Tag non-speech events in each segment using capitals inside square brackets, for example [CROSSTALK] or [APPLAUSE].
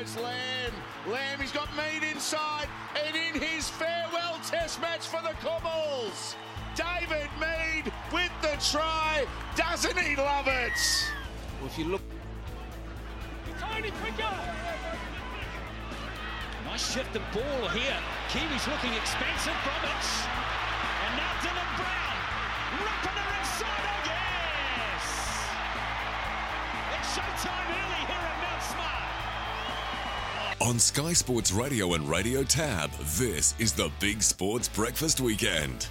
goes Lamb. Lamb, he's got Mead inside. And in his farewell test match for the Kumuls, David Mead with the try. Doesn't he love it? Well, if you look. Tony quicker! Nice shift of ball here. Kiwi's looking expensive from it. On Sky Sports Radio and Radio Tab, this is the Big Sports Breakfast Weekend.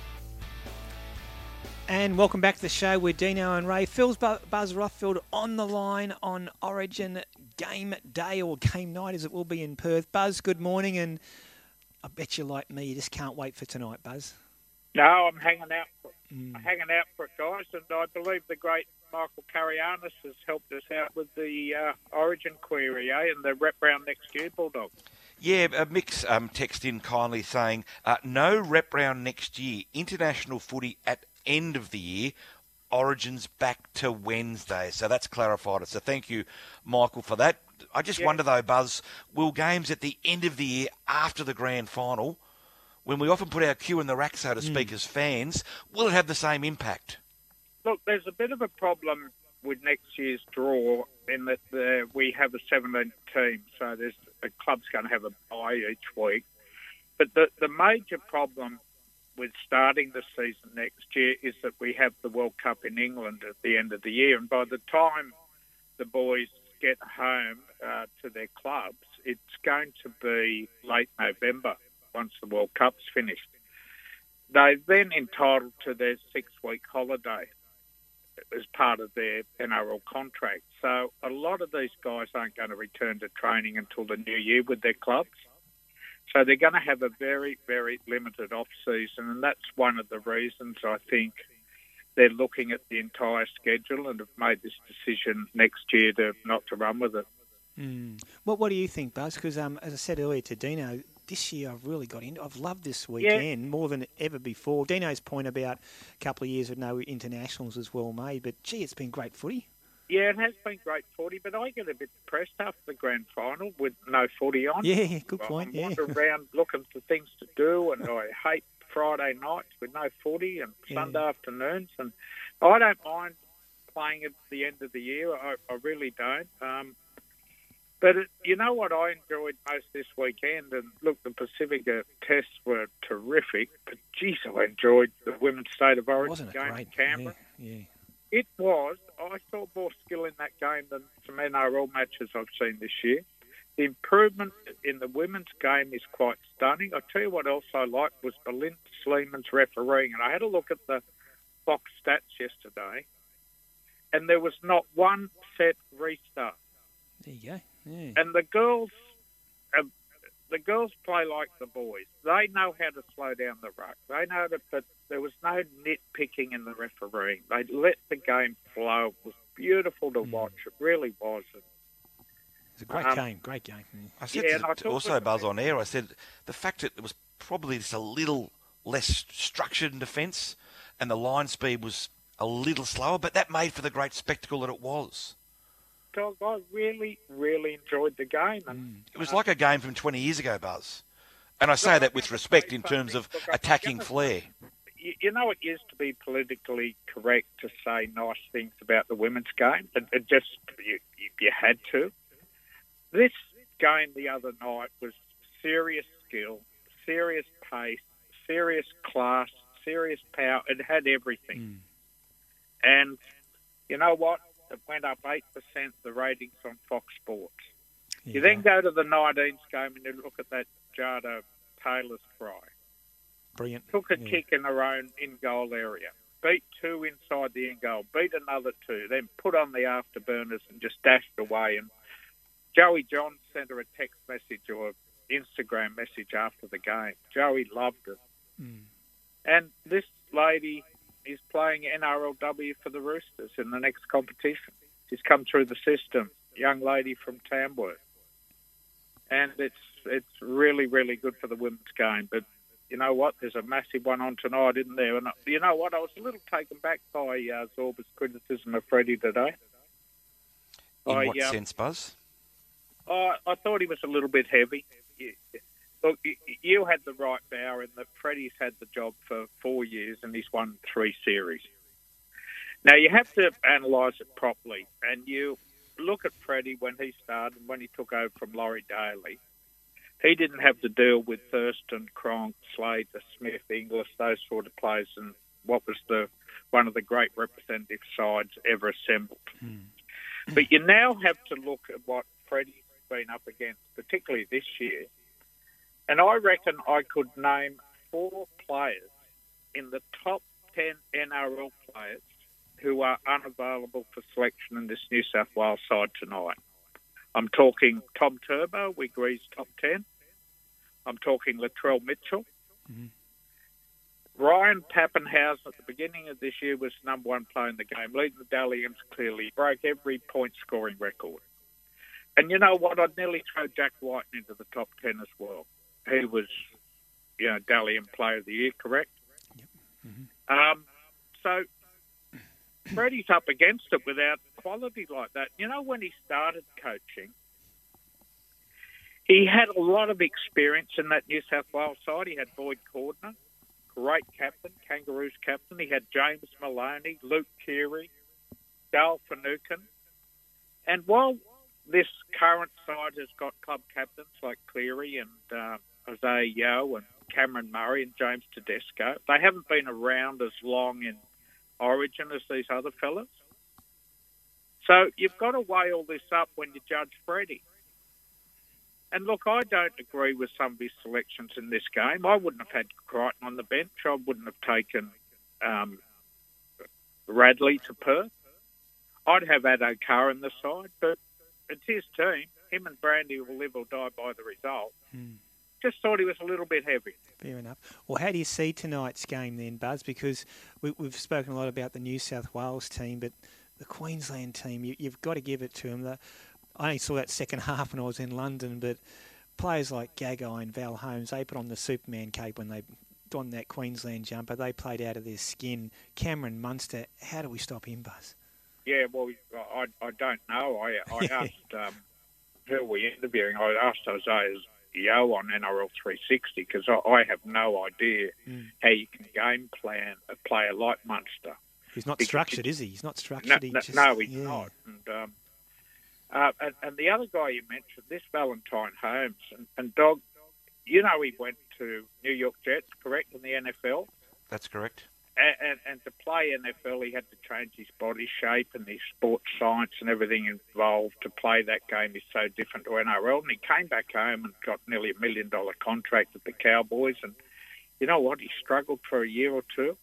And welcome back to the show with Dino and Ray. Phil's Buzz Rothfield on the line on Origin game day or game night as it will be in Perth. Buzz, good morning, and I bet you like me, you just can't wait for tonight, Buzz. No, I'm hanging out. I'm hanging out for it, guys, and I believe the great Michael Carayannis has helped us out with the uh, Origin query, eh, and the rep round next year, Bulldog. Yeah, uh, Mick's um, text in kindly saying uh, no rep round next year. International footy at end of the year. Origins back to Wednesday. So that's clarified it. So thank you, Michael, for that. I just Yeah. wonder though, Buzz, will games at the end of the year after the grand final, when we often put our cue in the rack, so to speak, as fans, will it have the same impact? Look, there's a bit of a problem with next year's draw in that uh, we have a 17 team, so there's a club's going to have a bye each week. But the the major problem with starting the season next year is that we have the World Cup in England at the end of the year, and by the time the boys get home uh, to their clubs, it's going to be late November once the World Cup's finished. They're then entitled to their six week holiday as part of their NRL contract. So a lot of these guys aren't going to return to training until the new year with their clubs. So they're going to have a very, very limited off season, and that's one of the reasons I think they're looking at the entire schedule and have made this decision next year to not to run with it. Mm. What What do you think, Buzz? Because um, as I said earlier to Dino, this year I've really got into. I've loved this weekend more than ever before. Dino's point about a couple of years with no internationals is well made, but gee, it's been great footy. Yeah, it has been great footy, but I get a bit depressed after the grand final with no footy on. Yeah, yeah, good point. I'm Yeah, wandering [LAUGHS] around looking for things to do, and I hate Friday nights with no footy and Yeah. Sunday afternoons. And I don't mind playing at the end of the year. I, I really don't. Um, but it, you know what I enjoyed most this weekend, and look, the Pacifica tests were terrific. But geez, I enjoyed the women's state of origin wasn't it game great? in Canberra. Yeah, yeah. It was. I saw more skill in that game than some NRL matches I've seen this year. The improvement in the women's game is quite stunning. I tell you what else I liked was Belinda Sleeman's refereeing, and I had a look at the Fox stats yesterday, and there was not one set restart. There you go. Yeah. And the girls, uh, the girls play like the boys. They know how to slow down the ruck. They know that, but there was no nitpicking in the refereeing. They let the game flow. It was beautiful to watch. It really was. It's a great Um, game. Great game. I said Yeah, to- I to also with- Buzz on air. I said the fact that it was probably just a little less structured in defence, and the line speed was a little slower, but that made for the great spectacle that it was. Dog, I really, really enjoyed the game. And It was like a game from 20 years ago, Buzz. And I say that with respect in terms of attacking flair. you, you know, it used to be politically correct to say nice things about the women's game. It, it just you, you, you had to. This game the other night was serious skill, serious pace, serious class, serious power. It had everything. Mm. And you know what? It went up eight percent the ratings on Fox Sports. You then go to the 19th game and you look at that Jada Taylor's try Brilliant. took a Yeah. kick in her own in goal area, beat two inside the in goal, beat another two, then put on the afterburners and just dashed away. And Joey John sent her a text message or Instagram message after the game. Joey loved it. Mm. And this lady is playing NRLW for the Roosters in the next competition. She's come through the system, young lady from Tamworth. And it's it's really, really good for the women's game. But you know what? There's a massive one on tonight, isn't there? And you know what? I was a little taken back by uh, Zorba's criticism of Freddie today. In I, what um, sense, Buzz? I, I thought he was a little bit heavy. You, look, you, had the right bow in that Freddie's had the job for four years and he's won three series. Now you have to analyse it properly, and you look at Freddie when he started, when he took over from Laurie Daley. He didn't have to deal with Thurston, Cronk, Slater, Smith, Inglis, those sort of players, and what was the one of the great representative sides ever assembled. Mm. But you now have to look at what Freddie's been up against, particularly this year. And I reckon I could name four players in the top 10 NRL players who are unavailable for selection in this New South Wales side tonight. I'm talking Tom Turbo, we agrees top 10. I'm talking Latrell Mitchell. Mm-hmm. Ryan Papenhuyzen at the beginning of this year was number one player in the game, leading the Dally Ms clearly, broke every point scoring record. And you know what? I'd nearly throw Jack Wighton into the top 10 as well. He was, you know, Dally M Player of the Year, correct? Yep. Mm-hmm. Um, so Freddie's up against it without quality like that. You know, when he started coaching, he had a lot of experience in that New South Wales side. He had Boyd Cordner, great captain, Kangaroos captain. He had James Maloney, Luke Keary, Dale Finucane. And while this current side has got club captains like Cleary and uh, Isaah Yeo and Cameron Murray and James Tedesco, they haven't been around as long in origin as these other fellas. So you've got to weigh all this up when you judge Freddie. And look, I don't agree with some of his selections in this game. I wouldn't have had Crichton on the bench. I wouldn't have taken um, Radley to Perth. I'd have Addo-Carr in the side, but it's his team. Him and Brandy will live or die by the result. Hmm. Just thought he was a little bit heavy. Fair enough. Well, how do you see tonight's game then, Buzz? Because we, have spoken a lot about the New South Wales team, but the Queensland team, you, have got to give it to them. The, I only saw that second [LAUGHS] half when I was in London, but players like Gagai and Val Holmes, they put on the Superman cape when they donned that Queensland jumper. They played out of their skin. Cameron Munster, how do we stop him, Buzz? Yeah, well, I, I don't know. I, I [LAUGHS] asked um, who we interviewing. I asked Isaah Yeo on NRL 360 because I, I, have no idea mm. how you can game plan a player like Munster. He's not because structured, is he? He's not structured. No, he just, no he's yeah. not. And, um, uh, and, and, the other guy you mentioned, this Valentine Holmes, and, and Dog, you know he went to New York Jets, correct, in the NFL? That's correct and, and, and to play NFL, he had to change his body shape and his sports science and everything involved to play that game is so different to NRL. And he came back home and got nearly a million dollar contract with the Cowboys. And you know what? He struggled for a year or two.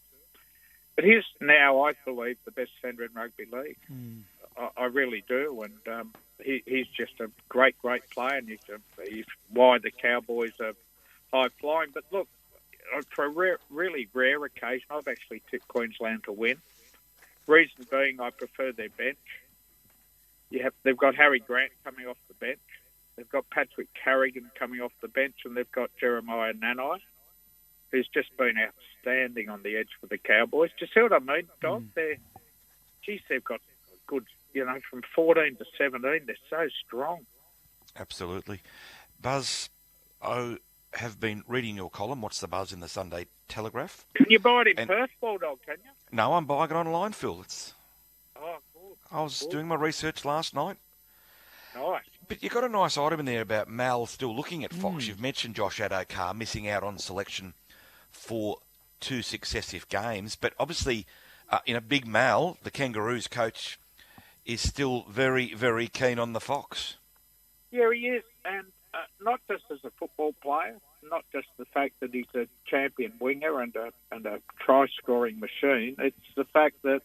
But he's now, I believe, the best centre in rugby league. Mm. I, I, really do. And um, he, he's just a great, great player. And he's, a, he's why the Cowboys are high flying. But look, for a rare, really rare occasion, I've actually tipped Queensland to win. Reason being, I prefer their bench. You have, they've got Harry Grant coming off the bench. They've got Patrick Carrigan coming off the bench, and they've got Jeremiah Nanai, who's just been outstanding on the edge for the Cowboys. Do you see what I mean, Dog? Mm. They're, geez, they've got good, you know, from 14 to 17, they're so strong. Absolutely. Buzz, oh, have been reading your column, What's the Buzz in the Sunday Telegraph. Can you buy it in and Perth, Bulldog, can you? No, I'm buying it online, Phil. It's, oh, good. I was good. doing my research last night. Nice. But you've got a nice item in there about Mal still looking at Fox. Mm. You've mentioned Josh Addo-Carr missing out on selection for two successive games. But obviously, uh, in a big Mal, the Kangaroos coach is still very, very keen on the Fox. Yeah, he is. And uh, not just as a football player, not just the fact that he's a champion winger and a and a try scoring machine. It's the fact that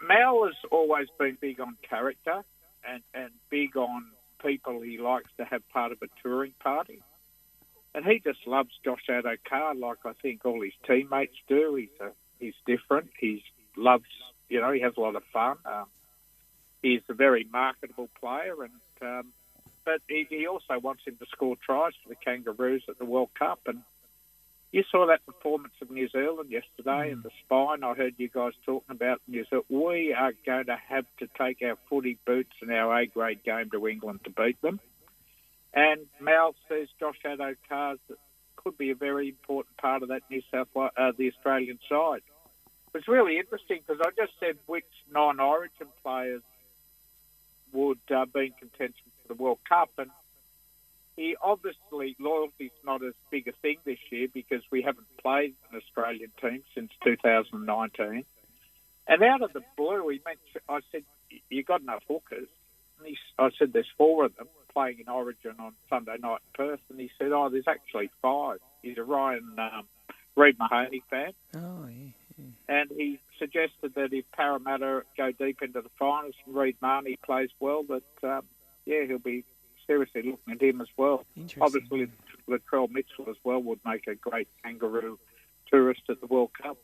Mal has always been big on character and and big on people he likes to have part of a touring party. And he just loves Josh Addo-Carr like I think all his teammates do. He's a, he's different. He loves you know he has a lot of fun. Um, he's a very marketable player and. Um, but he, he also wants him to score tries for the Kangaroos at the World Cup. And you saw that performance of New Zealand yesterday Mm. in the spine. I heard you guys talking about New Zealand. We are going to have to take our footy boots and our A grade game to England to beat them. And Mal says Josh Addo-Cars could be a very important part of that New South Wales, uh, the Australian side. It's really interesting because I just said which non-Origin players would uh, be in contention the World Cup, and he obviously loyalty's not as big a thing this year because we haven't played an Australian team since 2019. And out of the blue, he mentioned, I said, "You got enough hookers?" And he, I said, "There's four of them playing in Origin on Sunday night in Perth." And he said, "Oh, there's actually five. He's a Ryan um, Reed Mahoney fan, Oh, yeah. and he suggested that if Parramatta go deep into the finals and Reed Mahoney plays well, that um, yeah, he'll be seriously looking at him as well. Obviously, Latrell Mitchell as well would make a great kangaroo tourist at the World Cup.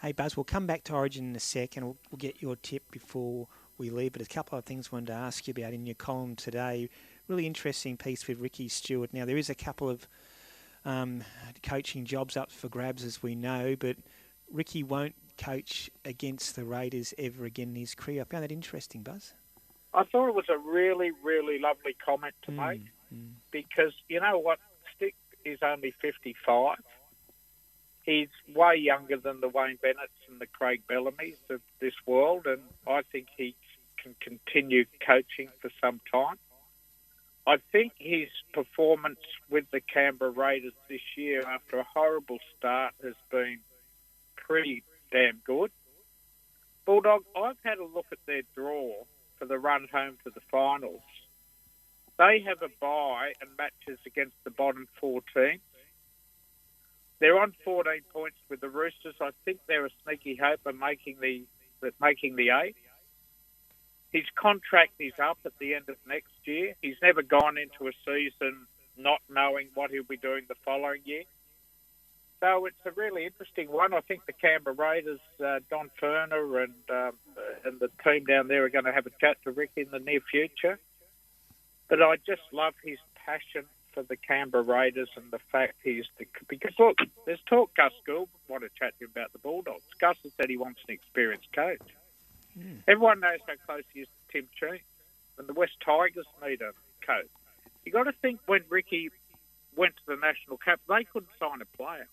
Hey, Buzz, we'll come back to Origin in a sec and we'll, we'll get your tip before we leave. But a couple of things I wanted to ask you about in your column today. Really interesting piece with Ricky Stuart. Now, there is a couple of um, coaching jobs up for grabs, as we know, but Ricky won't coach against the Raiders ever again in his career. I found that interesting, Buzz. I thought it was a really, really lovely comment to Mm, make because you know what? Stick is only 55. He's way younger than the Wayne Bennett's and the Craig Bellamy's of this world, and I think he can continue coaching for some time. I think his performance with the Canberra Raiders this year, after a horrible start, has been pretty damn good. Bulldog, I've had a look at their draw for the run home to the finals. They have a bye and matches against the bottom four teams. They're on 14 points with the Roosters. I think they're a sneaky hope of making the making the eight. His contract is up at the end of next year. He's never gone into a season not knowing what he'll be doing the following year. So it's a really interesting one. I think the Canberra Raiders, uh, Don Furner and um, and the team down there are going to have a chat to Rick in the near future. But I just love his passion for the Canberra Raiders and the fact he's the because look, there's talk. Gus Gould want to chat to him about the Bulldogs. Gus has said he wants an experienced coach. Everyone knows how close he is to Tim Sheen, and the West Tigers need a coach. You got to think when Ricky went to the national cap, they couldn't sign a player.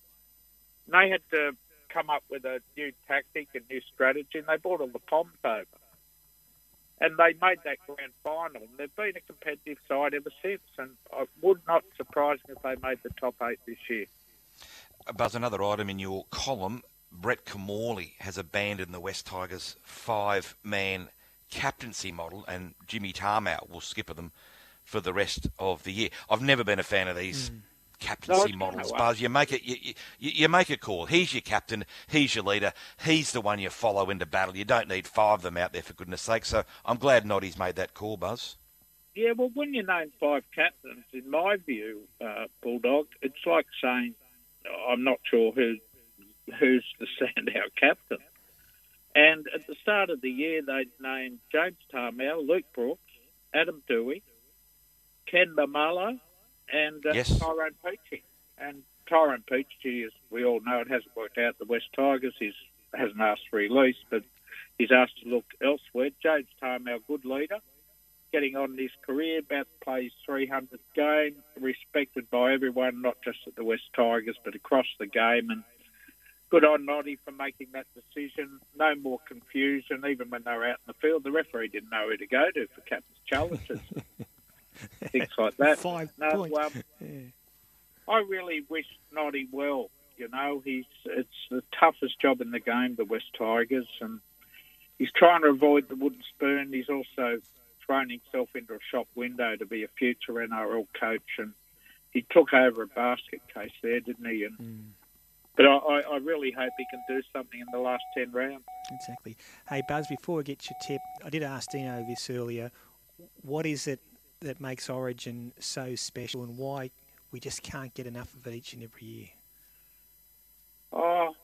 And they had to come up with a new tactic and new strategy, and they brought all the Poms over. And they made that grand final, and they've been a competitive side ever since. And I would not surprise me if they made the top eight this year. Buzz, another item in your column. Brett Kimmorley has abandoned the West Tigers five-man captaincy model, and Jimmy Tamou will skipper them for the rest of the year. I've never been a fan of these mm. Captaincy No, models, Buzz. You make it, you, you, you make a call. He's your captain. He's your leader. He's the one you follow into battle. You don't need five of them out there for goodness sake. So I'm glad Noddy's made that call, Buzz. Yeah, well, when you name five captains, in my view, uh, Bulldog, it's like saying I'm not sure who who's the [LAUGHS] standout captain. And at the start of the year, they'd named James Tamou, Luke Brooks, Adam Doueihi, Ken Mamalo, and uh, Yes. Tyrone Peachey. And Tyrone Peachey, as we all know, it hasn't worked out. The West Tigers he's, hasn't asked for release, but he's asked to look elsewhere. James Tamou, good leader, getting on in his career, about to play his 300th game, respected by everyone, not just at the West Tigers, but across the game. And good on Noddy for making that decision. No more confusion, even when they were out in the field. The referee didn't know who to go to for captain's challenges. [LAUGHS] [LAUGHS] Things like that. Five no, points. Um, [LAUGHS] I really wish Noddy well. You know, he's it's the toughest job in the game, the West Tigers, and he's trying to avoid the wooden spoon. He's also thrown himself into a shop window to be a future NRL coach, and he took over a basket case there, didn't he? And but I, I, really hope he can do something in the last ten rounds. Exactly. Hey, Buzz, before we get your tip, I did ask Dino this earlier. What is it that makes Origin so special and why we just can't get enough of it each and every year? Oh,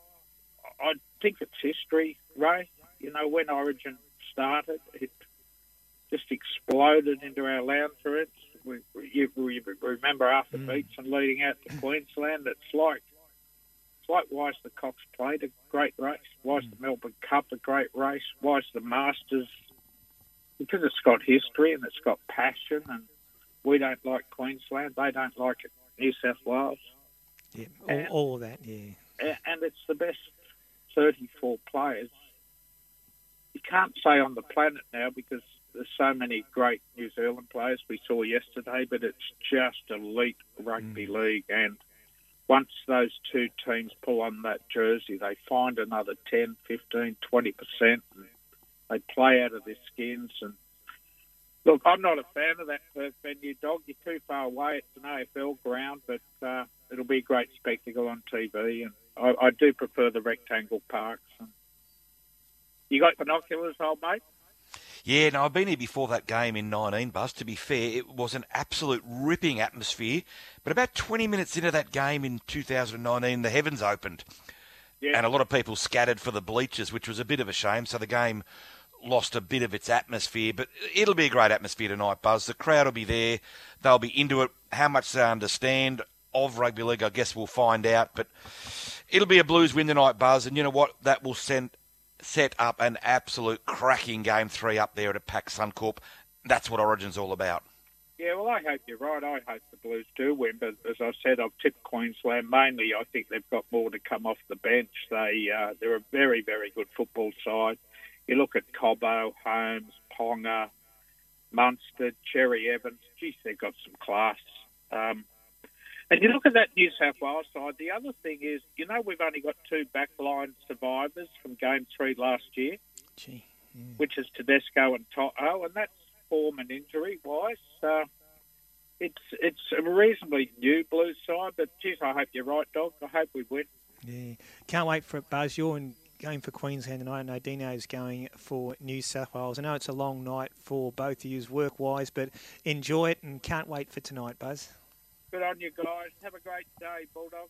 I think it's history, Ray. You know, when Origin started, it just exploded into our lounge rooms. We, you, we remember after mm. beats and leading out to Queensland, it's like like why is the Cox Plate a great race? Why is mm. the Melbourne Cup a great race? Why is the Masters? Because it's got history and it's got passion, and we don't like Queensland. They don't like it. New South Wales, Yeah, all, all of that. Yeah. And it's the best 34 players. You can't say on the planet now because there's so many great New Zealand players we saw yesterday, but it's just elite rugby mm. league. And once those two teams pull on that jersey, they find another 10, 15, 20%. And they play out of their skins. And look, I'm not a fan of that Perth venue, dog. You're too far away. It's an AFL ground, but uh, it'll be a great spectacle on TV. And I, I do prefer the rectangle parks. And you got binoculars, old mate? Yeah, no, I've been here before that game in 19, Buzz. To be fair, it was an absolute ripping atmosphere. But about 20 minutes into that game in 2019, the heavens opened. Yeah. And a lot of people scattered for the bleachers, which was a bit of a shame. So the game lost a bit of its atmosphere. But it'll be a great atmosphere tonight, Buzz. The crowd will be there. They'll be into it. How much they understand of rugby league, I guess we'll find out. But it'll be a Blues win tonight, Buzz. And you know what? That will send set up an absolute cracking game three up there at a Pac Suncorp. That's what Origin's all about. Yeah, well, I hope you're right. I hope the Blues do win, but as I said, I've tipped Queensland mainly. I think they've got more to come off the bench. They uh, they're a very very good football side. You look at Cobbo, Holmes, Ponga, Munster, Cherry Evans. Geez, they've got some class. Um, and you look at that New South Wales side. The other thing is, you know, we've only got two backline survivors from Game Three last year, Gee. which is Tedesco and To'o, and that's form and injury wise. Uh, it's it's a reasonably new blue side, but geez, I hope you're right, dog. I hope we win. Yeah, can't wait for it, Buzz. You're in, going for Queensland tonight. I know Dino's going for New South Wales. I know it's a long night for both of you work-wise, but enjoy it and can't wait for tonight, Buzz. Good on you guys. Have a great day, Bulldog.